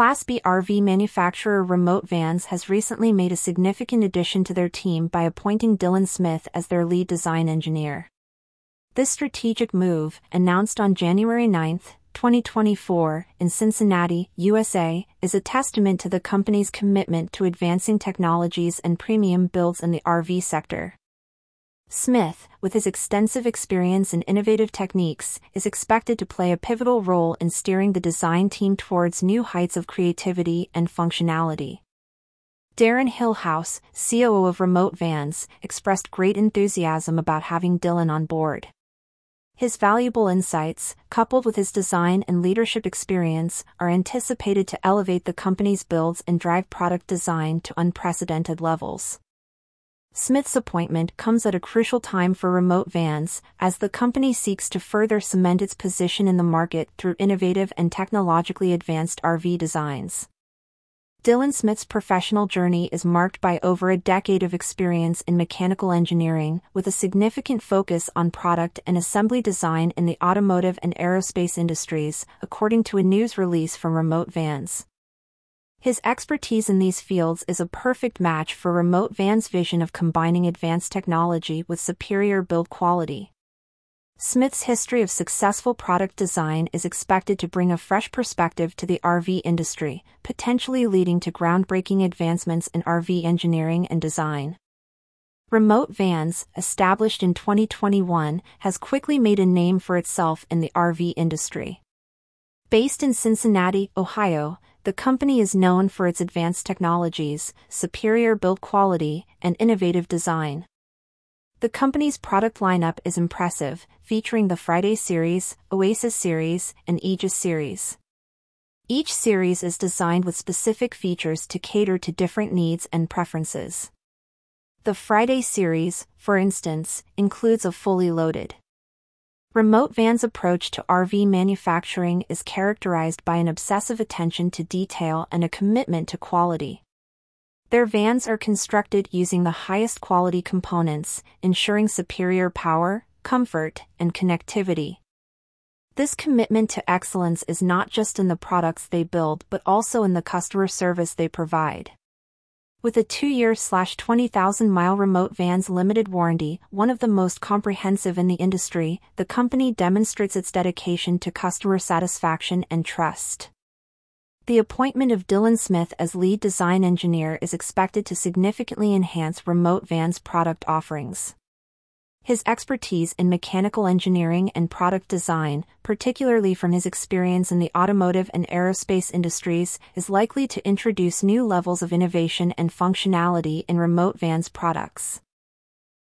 Class B RV manufacturer Remote Vans has recently made a significant addition to their team by appointing Dillon Smith as their lead design engineer. This strategic move, announced on January 9, 2024, in Cincinnati, USA, is a testament to the company's commitment to advancing technologies and premium builds in the RV sector. Smith, with his extensive experience and innovative techniques, is expected to play a pivotal role in steering the design team towards new heights of creativity and functionality. Darren Hillhouse, COO of Remote Vans, expressed great enthusiasm about having Dillon on board. His valuable insights, coupled with his design and leadership experience, are anticipated to elevate the company's builds and drive product design to unprecedented levels. Smith's appointment comes at a crucial time for remote vans, as the company seeks to further cement its position in the market through innovative and technologically advanced RV designs. Dillon Smith's professional journey is marked by over a decade of experience in mechanical engineering, with a significant focus on product and assembly design in the automotive and aerospace industries, according to a news release from Remote Vans. His expertise in these fields is a perfect match for Remote Van's vision of combining advanced technology with superior build quality. Smith's history of successful product design is expected to bring a fresh perspective to the RV industry, potentially leading to groundbreaking advancements in RV engineering and design. Remote Vans, established in 2021, has quickly made a name for itself in the RV industry. Based in Cincinnati, Ohio, the company is known for its advanced technologies, superior build quality, and innovative design. The company's product lineup is impressive, featuring the Friday series, Oasis series, and Aegis series. Each series is designed with specific features to cater to different needs and preferences. The Friday series, for instance, includes a fully loaded Remote Van's approach to RV manufacturing is characterized by an obsessive attention to detail and a commitment to quality. Their vans are constructed using the highest quality components, ensuring superior power, comfort, and connectivity. This commitment to excellence is not just in the products they build but also in the customer service they provide. With a two-year slash 20,000 mile remote van's limited warranty, one of the most comprehensive in the industry, the company demonstrates its dedication to customer satisfaction and trust. The appointment of Dillon Smith as lead design engineer is expected to significantly enhance remote van's product offerings. His expertise in mechanical engineering and product design, particularly from his experience in the automotive and aerospace industries, is likely to introduce new levels of innovation and functionality in remote vans products.